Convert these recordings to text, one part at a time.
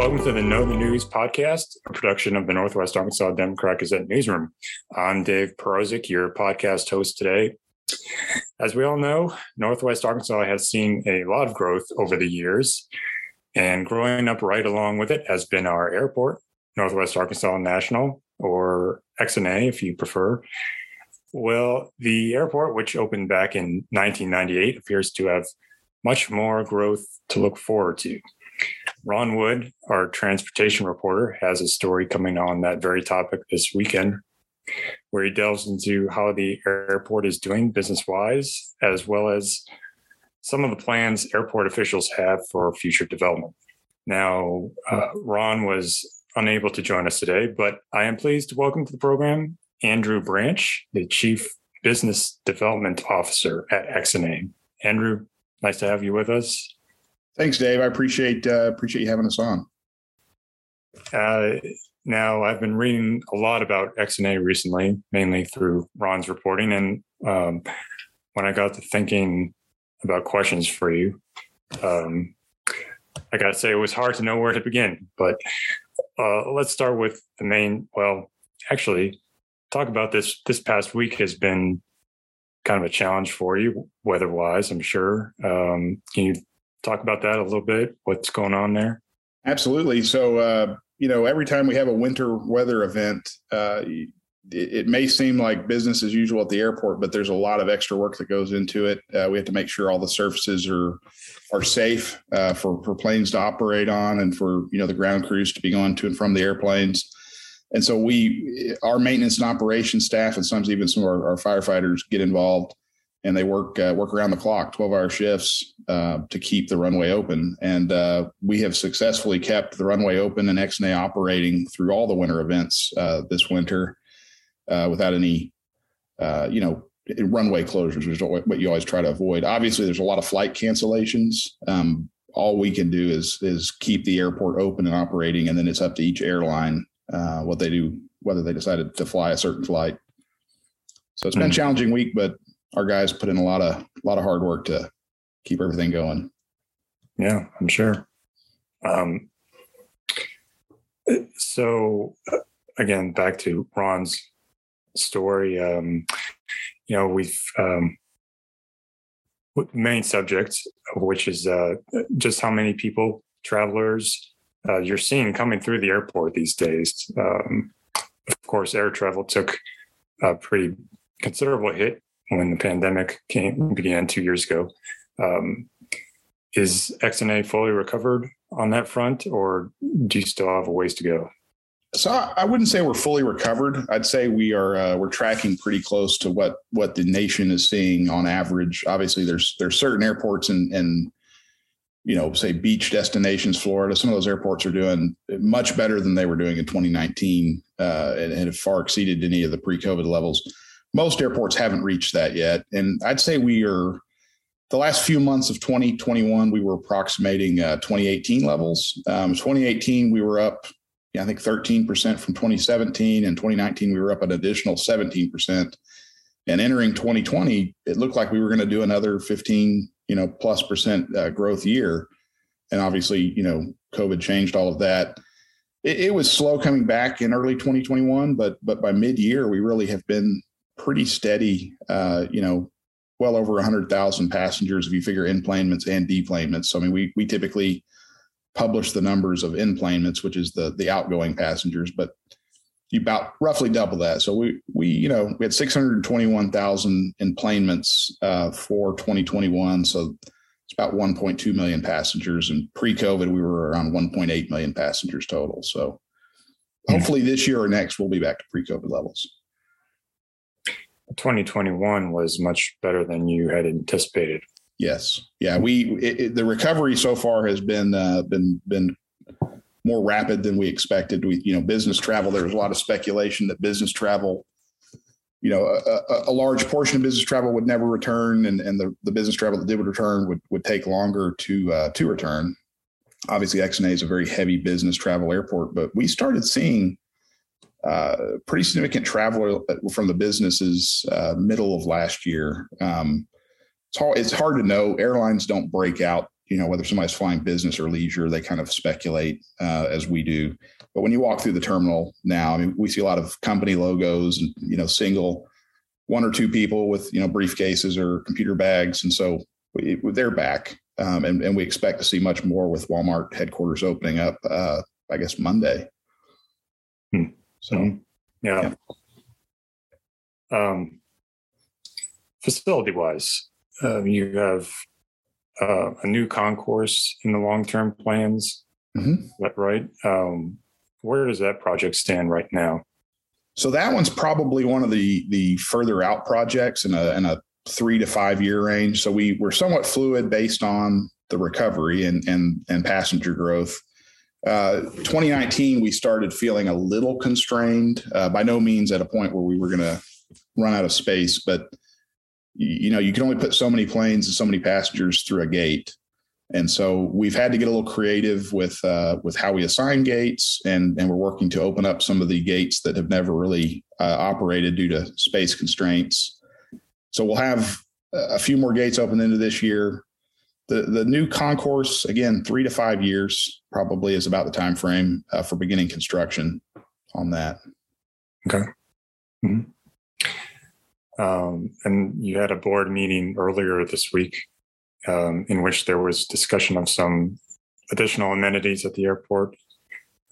Welcome to the Know the News podcast, a production of the Northwest Arkansas Democrat Gazette newsroom. I'm Dave Perozik, your podcast host today. As we all know, Northwest Arkansas has seen a lot of growth over the years, and growing up right along with it has been our airport, Northwest Arkansas National, or XNA if you prefer. Well, the airport, which opened back in 1998, appears to have much more growth to look forward to. Ron Wood, our transportation reporter, has a story coming on that very topic this weekend, where he delves into how the airport is doing business wise, as well as some of the plans airport officials have for future development. Now, uh, Ron was unable to join us today, but I am pleased to welcome to the program Andrew Branch, the Chief Business Development Officer at XNA. Andrew, nice to have you with us. Thanks, Dave. I appreciate uh, appreciate you having us on. Uh, now, I've been reading a lot about XNA recently, mainly through Ron's reporting, and um, when I got to thinking about questions for you, um, I got to say it was hard to know where to begin. But uh, let's start with the main. Well, actually, talk about this. This past week has been kind of a challenge for you, weather-wise. I'm sure. Um, can you talk about that a little bit? What's going on there? Absolutely. So, uh, you know, every time we have a winter weather event, uh, it, may seem like business as usual at the airport, but there's a lot of extra work that goes into it. Uh, we have to make sure all the surfaces are are safe uh, for for planes to operate on, and for you know the ground crews to be going to and from the airplanes. And so we, our maintenance and operations staff, and sometimes even some of our, our firefighters get involved and they work uh, work around the clock, twelve hour shifts uh, to keep the runway open. And uh, we have successfully kept the runway open and XNA operating through all the winter events uh, this winter uh, without any, uh, you know, runway closures, which is what you always try to avoid. Obviously, there's a lot of flight cancellations. Um, all we can do is is keep the airport open and operating, and then it's up to each airline what they do, whether they decided to fly a certain flight. So it's been a challenging week, but our guys put in a lot of a lot of hard work to keep everything going. Yeah, I'm sure. Um, so again, back to Ron's story. Um, you know, we've um, main subject which is uh, just how many people, travelers, uh, you're seeing coming through the airport these days. Um, of course, air travel took a pretty considerable hit when the pandemic came began two years ago. Um, is XNA fully recovered on that front, or do you still have a ways to go? So I wouldn't say we're fully recovered. I'd say we are uh, we're tracking pretty close to what what the nation is seeing on average. Obviously, there's there's certain airports and and you know say beach destinations, Florida. Some of those airports are doing much better than they were doing in 2019 uh, and, and have far exceeded any of the pre-COVID levels most airports haven't reached that yet. And I'd say we are the last few months of 2021, we were approximating uh, 2018 levels. Um, 2018, we were up, yeah, I think 13% from 2017. And 2019, we were up an additional 17%. And entering 2020, it looked like we were going to do another 15, you know, plus percent uh, growth year. And obviously, you know, COVID changed all of that. It, it was slow coming back in early 2021, but but by mid year, we really have been pretty steady, uh, you know, well over 100,000 passengers if you figure enplanements and deplanements. So, I mean, we, we typically publish the numbers of enplanements, which is the, the outgoing passengers, but you about roughly double that. So we, we, you know, we had 621,000 enplanements uh, for 2021. So it's about 1.2 million passengers. And pre-COVID, we were around 1.8 million passengers total. So hmm. hopefully this year or next, we'll be back to pre-COVID levels. 2021 was much better than you had anticipated. Yes, yeah, we it, it, the recovery so far has been uh, been been more rapid than we expected. We you know business travel there was a lot of speculation that business travel, you know, a, a large portion of business travel would never return, and and the, the business travel that did return would would take longer to uh, to return. Obviously, XNA is a very heavy business travel airport, but we started seeing uh, pretty significant travel from the businesses uh, middle of last year. Um, it's hard, it's hard to know. Airlines don't break out, you know, whether somebody's flying business or leisure, they kind of speculate uh, as we do. But when you walk through the terminal now, I mean, we see a lot of company logos and you know, single one or two people with you know briefcases or computer bags, and so we, they're back, um, and, and we expect to see much more with Walmart headquarters opening up. Uh, I guess Monday. So, mm-hmm. yeah. yeah. Um, facility wise, um, you have uh, a new concourse in the long term plans. Mm-hmm. That right? Um, where does that project stand right now? So that one's probably one of the the further out projects in a in a three to five year range. So we we're somewhat fluid based on the recovery and and and passenger growth. Uh, 2019, we started feeling a little constrained. Uh, by no means at a point where we were going to run out of space, but you know you can only put so many planes and so many passengers through a gate and so we've had to get a little creative with uh, with how we assign gates and and we're working to open up some of the gates that have never really uh, operated due to space constraints so we'll have a few more gates open into this year the the new concourse again three to five years probably is about the time frame uh, for beginning construction on that okay mm-hmm. Um, and you had a board meeting earlier this week um, in which there was discussion of some additional amenities at the airport,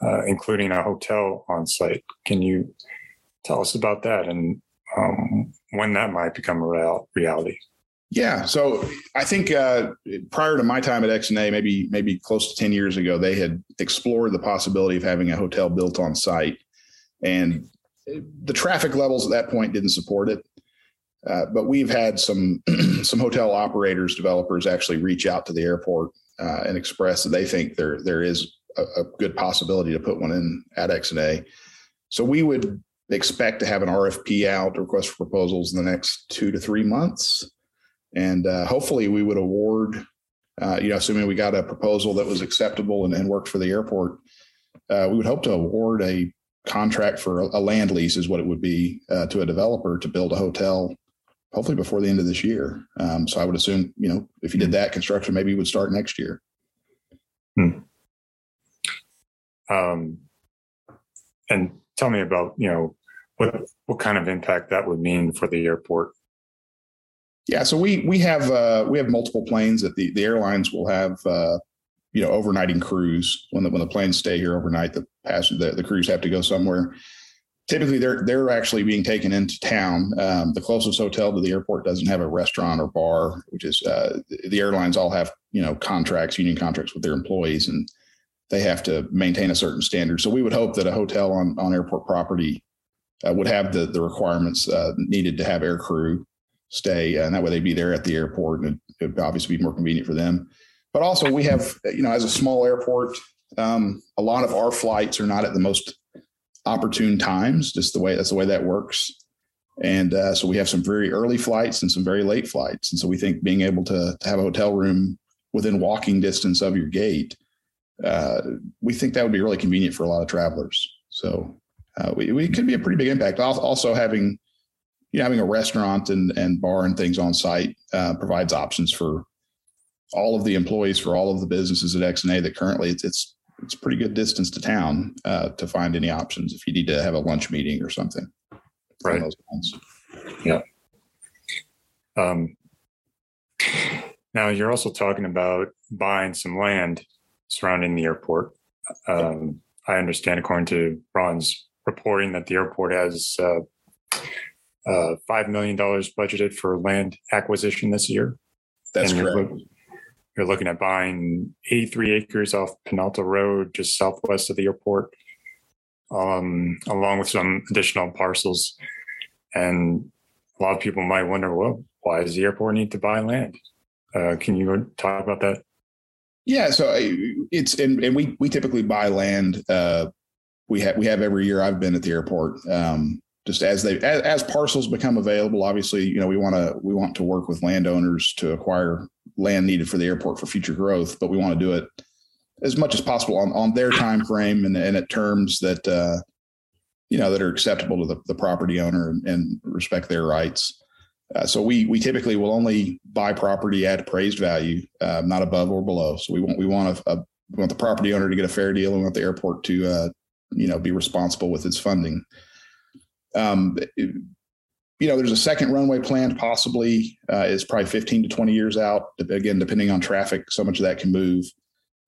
uh, including a hotel on site. Can you tell us about that and um, when that might become a real, reality? Yeah, so I think uh, prior to my time at XNA, maybe maybe close to ten years ago, they had explored the possibility of having a hotel built on site, and the traffic levels at that point didn't support it. Uh, but we've had some some hotel operators, developers actually reach out to the airport uh, and express that they think there there is a, a, good possibility to put one in at XNA. So we would expect to have an RFP out, request for proposals, in the next two to three months, and uh, hopefully we would award. Uh, you know, assuming we got a proposal that was acceptable and, and worked for the airport, uh, we would hope to award a contract for a, a land lease, is what it would be to a developer to build a hotel hopefully before the end of this year. Um, so I would assume, you know, if you did that construction, maybe you would start next year. Hmm. Um, and tell me about, you know, what what kind of impact that would mean for the airport. Yeah, so we we have uh, we have multiple planes that the the airlines will have uh, you know overnighting crews when the when the planes stay here overnight. The passenger the, the crews have to go somewhere typically they're they're actually being taken into town. Um, the closest hotel to the airport doesn't have a restaurant or bar, which is uh, the airlines all have you know contracts, union contracts with their employees, and they have to maintain a certain standard. So we would hope that a hotel on on airport property uh, would have the the requirements uh, needed to have air crew stay, and that way they'd be there at the airport, and it would obviously be more convenient for them. But also, we have you know as a small airport, um, a lot of our flights are not at the most opportune times, just the way that's the way that works. And uh, so we have some very early flights and some very late flights. And so we think being able to, to have a hotel room within walking distance of your gate, uh, we think that would be really convenient for a lot of travelers. So uh, we, we could be a pretty big impact. Also having, you know, having a restaurant and, and bar and things on site uh, provides options for all of the employees for all of the businesses at XNA that currently it's, it's it's pretty good distance to town uh, to find any options if you need to have a lunch meeting or something. Right. Yeah. Um, now you're also talking about buying some land surrounding the airport. Um, I understand, according to Ron's reporting, that the airport has uh, uh, five million dollars budgeted for land acquisition this year. That's and correct. You're looking at buying 83 acres off Penalta Road, just southwest of the airport, um, along with some additional parcels. And a lot of people might wonder, well, why does the airport need to buy land? Uh, can you talk about that? Yeah, so uh, it's and, and we we typically buy land. Uh, we have we have every year I've been at the airport. Um, just as they as, as parcels become available, obviously, you know, we want to we want to work with landowners to acquire land needed for the airport for future growth, but we want to do it as much as possible on, on their time frame and, and at terms that uh, you know that are acceptable to the, the property owner and, and, respect their rights. Uh, so we we typically will only buy property at appraised value, uh, not above or below. So we want we want a, a, we want the property owner to get a fair deal, and we want the airport to uh, you know be responsible with its funding. Um, it, you know, there's a second runway planned, possibly uh, is probably 15 to 20 years out. Again, depending on traffic, so much of that can move.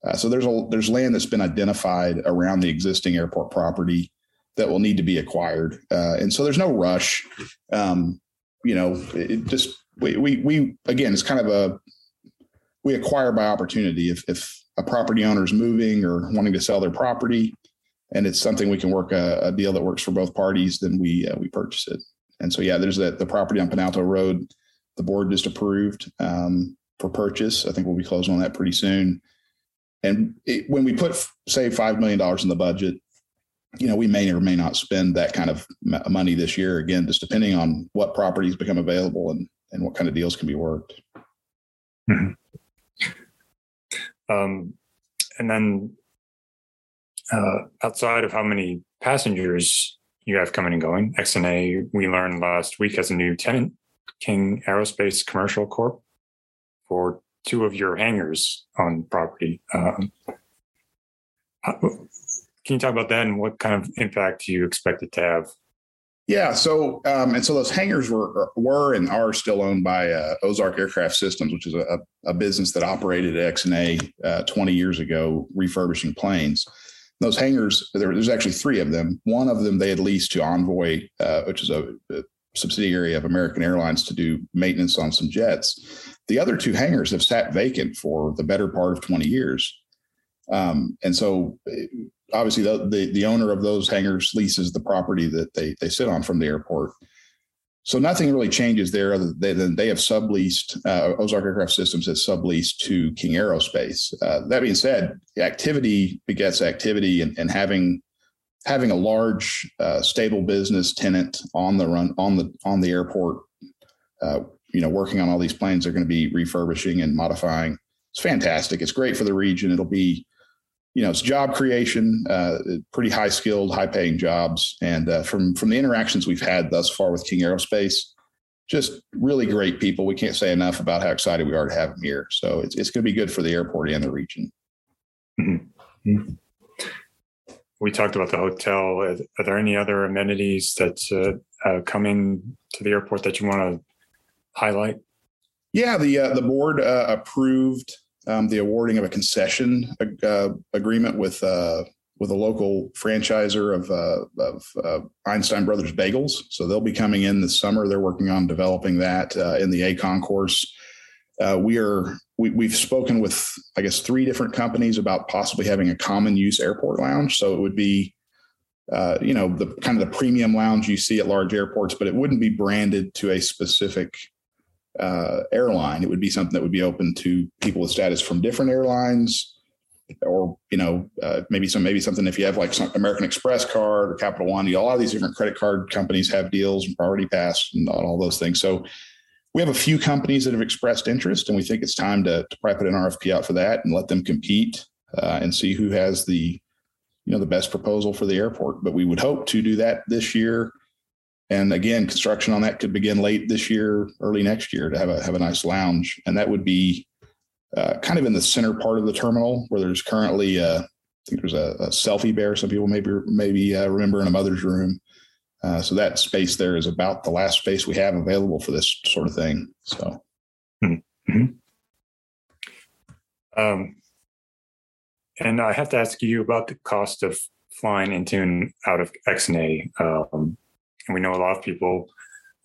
Uh, so there's a there's land that's been identified around the existing airport property that will need to be acquired, uh, and so there's no rush. Um, you know, it just we, we we again, it's kind of a we acquire by opportunity. If if a property owner is moving or wanting to sell their property, and it's something we can work a, a deal that works for both parties, then we uh, we purchase it. And so yeah, there's the the property on Penalto Road. The board just approved um, for purchase. I think we'll be closing on that pretty soon. And it, when we put, say, $5 million in the budget, you know, we may or may not spend that kind of money this year. Again, just depending on what properties become available and, and what kind of deals can be worked. Mm-hmm. Um, and then uh, outside of how many passengers you have coming and going, XNA, we learned last week has a new tenant, King Aerospace Commercial Corp, for two of your hangars on property. Um, can you talk about that and what kind of impact you expect it to have? Yeah, so um, and so those hangars were were and are still owned by uh, Ozark Aircraft Systems, which is a, a business that operated at XNA uh, 20 years ago, refurbishing planes. Those hangars, there, there's actually three of them. One of them they had leased to Envoy, uh, which is a, a subsidiary of American Airlines, to do maintenance on some jets. The other two hangars have sat vacant for the better part of 20 years. Um, and so obviously the, the, the owner of those hangars leases the property that they they sit on from the airport. So nothing really changes there other than they have subleased uh, Ozark Aircraft Systems has subleased to King Aerospace. Uh, that being said, activity begets activity, and, and having having a large uh, stable business tenant on the run on the on the airport uh, you know, working on all these planes they're going to be refurbishing and modifying. It's fantastic. It's great for the region. It'll be, you know, it's job creation, uh, pretty high skilled, high paying jobs. And uh, from from the interactions we've had thus far with King Aerospace, just really great people. We can't say enough about how excited we are to have them here. So it's it's going to be good for the airport and the region. Mm-hmm. mm-hmm. We talked about the hotel. Are, are there any other amenities that uh, uh, coming to the airport that you want to highlight? Yeah, the uh, the board uh, approved um, the awarding of a concession uh, agreement with uh, with a local franchisor of, uh, of uh, Einstein Brothers Bagels. So they'll be coming in this summer. They're working on developing that in the A concourse. we are we, we've spoken with I guess three different companies about possibly having a common use airport lounge. So it would be uh, you know the kind of the premium lounge you see at large airports, but it wouldn't be branded to a specific uh, airline. It would be something that would be open to people with status from different airlines, or you know, uh, maybe some maybe something if you have like some American Express card or Capital One. You know, a lot of these different credit card companies have deals and Priority Pass and all those things. So we have a few companies that have expressed interest, and we think it's time to, to probably put an RFP out for that and let them compete uh, and see who has the you know the best proposal for the airport. But we would hope to do that this year and again, construction on that could begin late this year, early next year to have a have a nice lounge, and that would be uh, kind of in the center part of the terminal where there's currently uh, I think there's a, a, selfie bear. Some people maybe maybe uh, remember in a mother's room. Uh, so that space there is about the last space we have available for this sort of thing. So. Mm-hmm. Um, and I have to ask you about the cost of flying into and out of XNA. Um, we know a lot of people,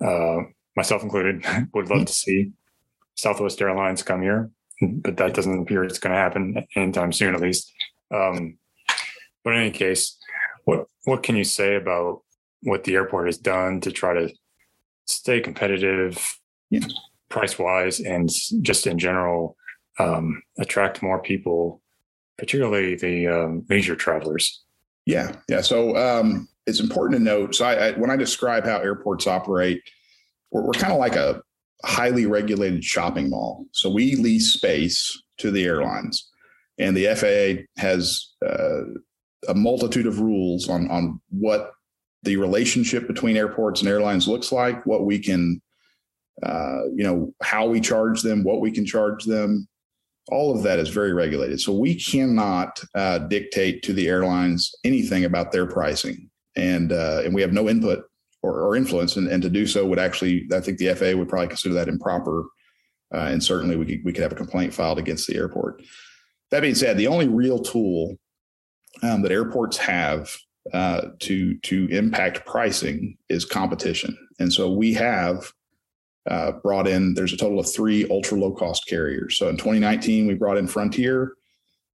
uh, myself included, would love to see Southwest Airlines come here, but that doesn't appear it's going to happen anytime soon, at least. Um, but in any case, what what can you say about what the airport has done to try to stay competitive, yeah. price wise, and just in general um, attract more people, particularly the um, leisure travelers? Yeah, yeah. So um, it's important to note. So, I, I, when I describe how airports operate, we're, we're kind of like a highly regulated shopping mall. So we lease space to the airlines, and the FAA has uh, a multitude of rules on on what the relationship between airports and airlines looks like, what we can uh, you know, how we charge them, what we can charge them. All of that is very regulated. So we cannot uh, dictate to the airlines anything about their pricing, and uh, and we have no input or, or influence. And, and to do so would actually, I think the FAA would probably consider that improper, uh, and certainly we could we could have a complaint filed against the airport. That being said, the only real tool um, that airports have uh, to to impact pricing is competition, and so we have uh, brought in. There's a total of three ultra low cost carriers. So in 2019, we brought in Frontier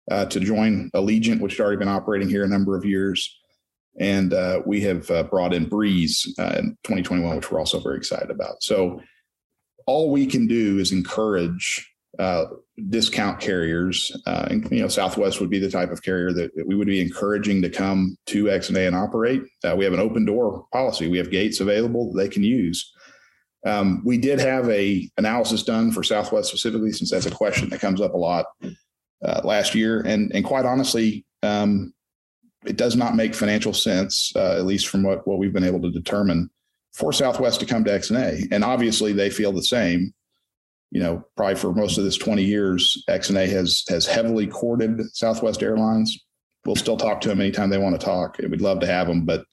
uh, to join Allegiant, which had already been operating here a number of years, and uh, we have uh, brought in Breeze uh, in 2021, which we're also very excited about. So all we can do is encourage uh, discount carriers. Uh, and, you know, Southwest would be the type of carrier that, we would be encouraging to come to XNA and operate. We have an open door policy. We have gates available that they can use. Um, we did have a analysis done for Southwest specifically, since that's a question that comes up a lot uh, last year. And and quite honestly, um, it does not make financial sense, uh, at least from what what we've been able to determine, for Southwest to come to XNA. And obviously, they feel the same you know, probably for most of this 20 years, XNA has has heavily courted Southwest Airlines. We'll still talk to them anytime they want to talk. We'd love to have them, but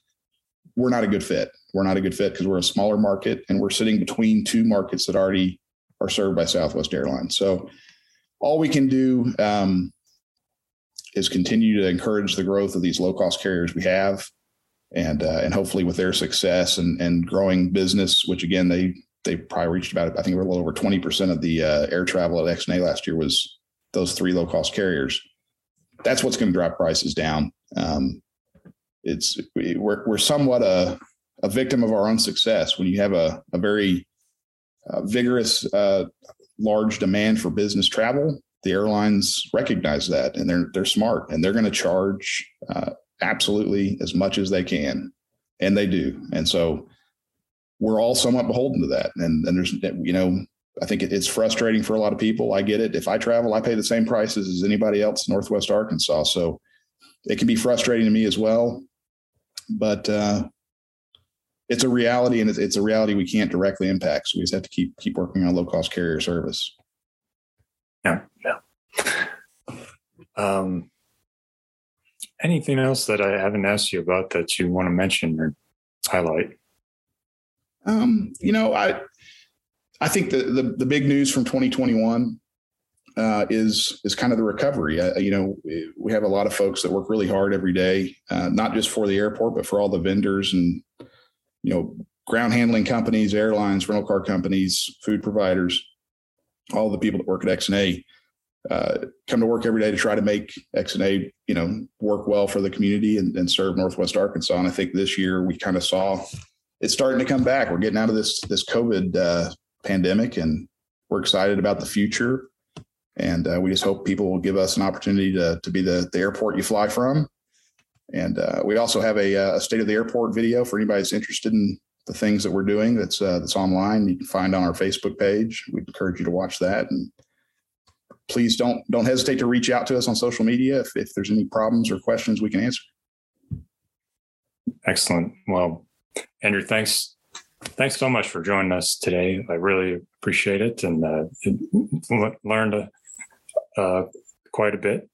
we're not a good fit. We're not a good fit because we're a smaller market and we're sitting between two markets that already are served by Southwest Airlines. So all we can do um, is continue to encourage the growth of these low cost carriers we have, and uh, and hopefully with their success and and growing business, which again they they probably reached about I think a little over twenty percent of the uh, air travel at XNA last year was those three low cost carriers. That's what's going to drive prices down. Um, it's we're we're somewhat a a victim of our own success when you have a a very uh, vigorous uh, large demand for business travel. The airlines recognize that and they're they're smart and they're going to charge uh, absolutely as much as they can, and they do. And so we're all somewhat beholden to that. And, and there's, you know, I think it's frustrating for a lot of people. I get it. If I travel, I pay the same prices as anybody else in Northwest Arkansas. So it can be frustrating to me as well. But uh, it's a reality, and it's, it's a reality we can't directly impact. So we just have to keep keep working on low cost carrier service. Yeah, yeah. Um, anything else that I haven't asked you about that you want to mention or highlight? Um, you know, I I think the, the, the big news from 2021 uh, is is kind of the recovery. Uh, you know, we have a lot of folks that work really hard every day, uh, not just for the airport, but for all the vendors and you know ground handling companies, airlines, rental car companies, food providers, all the people that work at XNA uh, come to work every day to try to make XNA you know work well for the community and, and serve Northwest Arkansas. And I think this year we kind of saw it's starting to come back. We're getting out of this this COVID uh, pandemic, and we're excited about the future. And uh, we just hope people will give us an opportunity to to be the the airport you fly from. And uh, we also have a, uh, a, state of the airport video for anybody that's interested in the things that we're doing. That's uh, that's online. You can find on our Facebook page. We encourage you to watch that. And please don't don't hesitate to reach out to us on social media if if there's any problems or questions we can answer. Excellent. Well, Andrew, thanks. Thanks so much for joining us today. I really appreciate it and uh, learned uh, quite a bit.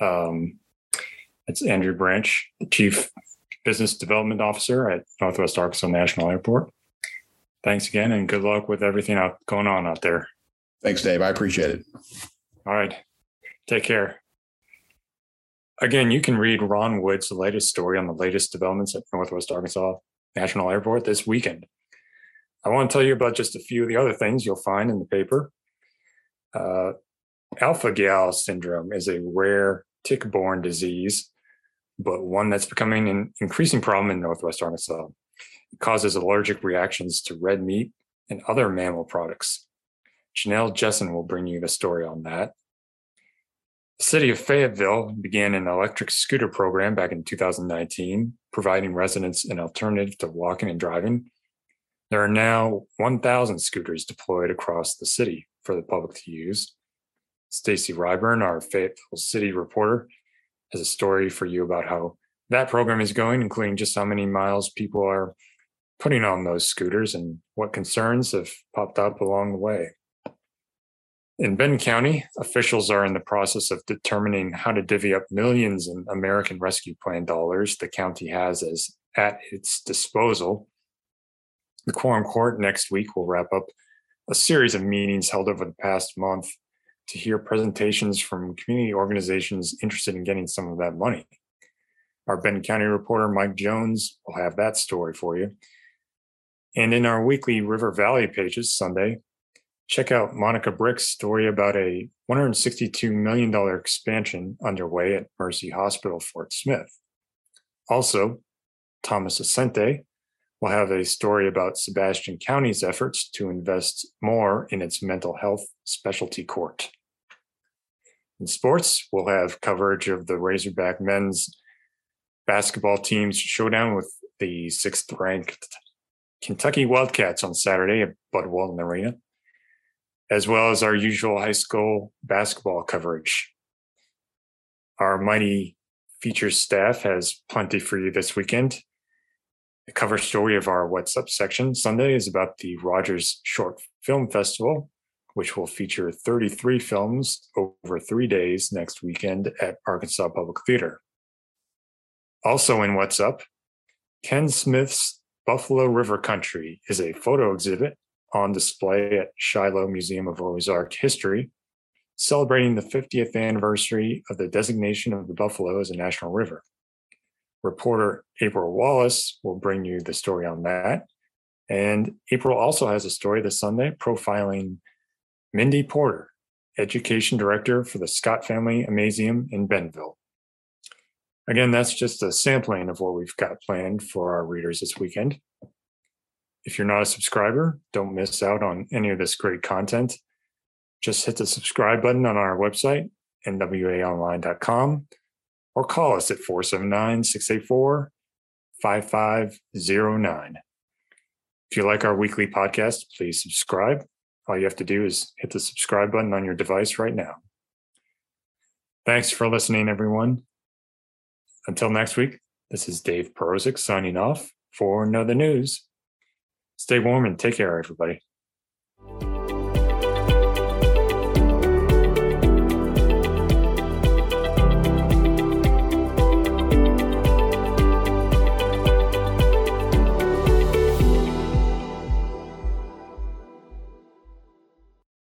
Um, it's Andrew Branch, the Chief Business Development Officer at Northwest Arkansas National Airport. Thanks again, and good luck with everything out, going on out there. Thanks, Dave. I appreciate it. All right. Take care. Again, you can read Ron Wood's latest story on the latest developments at Northwest Arkansas National Airport this weekend. I want to tell you about just a few of the other things you'll find in the paper. Uh, alpha gal syndrome is a rare tick borne disease, but one that's becoming an increasing problem in Northwest Arkansas. It causes allergic reactions to red meat and other mammal products. Janelle Jessen will bring you the story on that. The city of Fayetteville began an electric scooter program back in 2019, providing residents an alternative to walking and driving. There are now 1,000 scooters deployed across the city for the public to use. Stacy Ryburn, our Fayetteville City reporter, has a story for you about how that program is going, including just how many miles people are putting on those scooters and what concerns have popped up along the way. In Benton County, officials are in the process of determining how to divvy up millions in American Rescue Plan dollars the county has as at its disposal. The Quorum Court next week will wrap up a series of meetings held over the past month to hear presentations from community organizations interested in getting some of that money. Our Benton County reporter, Mike Jones, will have that story for you. And in our weekly River Valley pages Sunday, check out Monica Brich's story about a $162 million expansion underway at Mercy Hospital, Fort Smith. Also, Thomas Saccente will have a story about Sebastian County's efforts to invest more in its mental health specialty court. In sports, we'll have coverage of the Razorback men's basketball team's showdown with the sixth ranked Kentucky Wildcats on Saturday at Bud Walton Arena, as well as our usual high school basketball coverage. Our mighty features staff has plenty for you this weekend. The cover story of our What's Up section Sunday is about the Rogers Short Film Festival, which will feature 33 films over three days next weekend at Arkansas Public Theater. Also in What's Up, Ken Smith's Buffalo River Country is a photo exhibit on display at Shiloh Museum of Ozark History, celebrating the 50th anniversary of the designation of the Buffalo as a national river. Reporter April Wallace will bring you the story on that. And April also has a story this Sunday profiling Mindy Porter, Education Director for the Scott Family Amazeum in Bentonville. Again, that's just a sampling of what we've got planned for our readers this weekend. If you're not a subscriber, don't miss out on any of this great content. Just hit the subscribe button on our website, nwaonline.com, or call us at 479 684 5509. If you like our weekly podcast, please subscribe. All you have to do is hit the subscribe button on your device right now. Thanks for listening, everyone. Until next week, this is Dave Perozik signing off for Know the News. Stay warm and take care, everybody.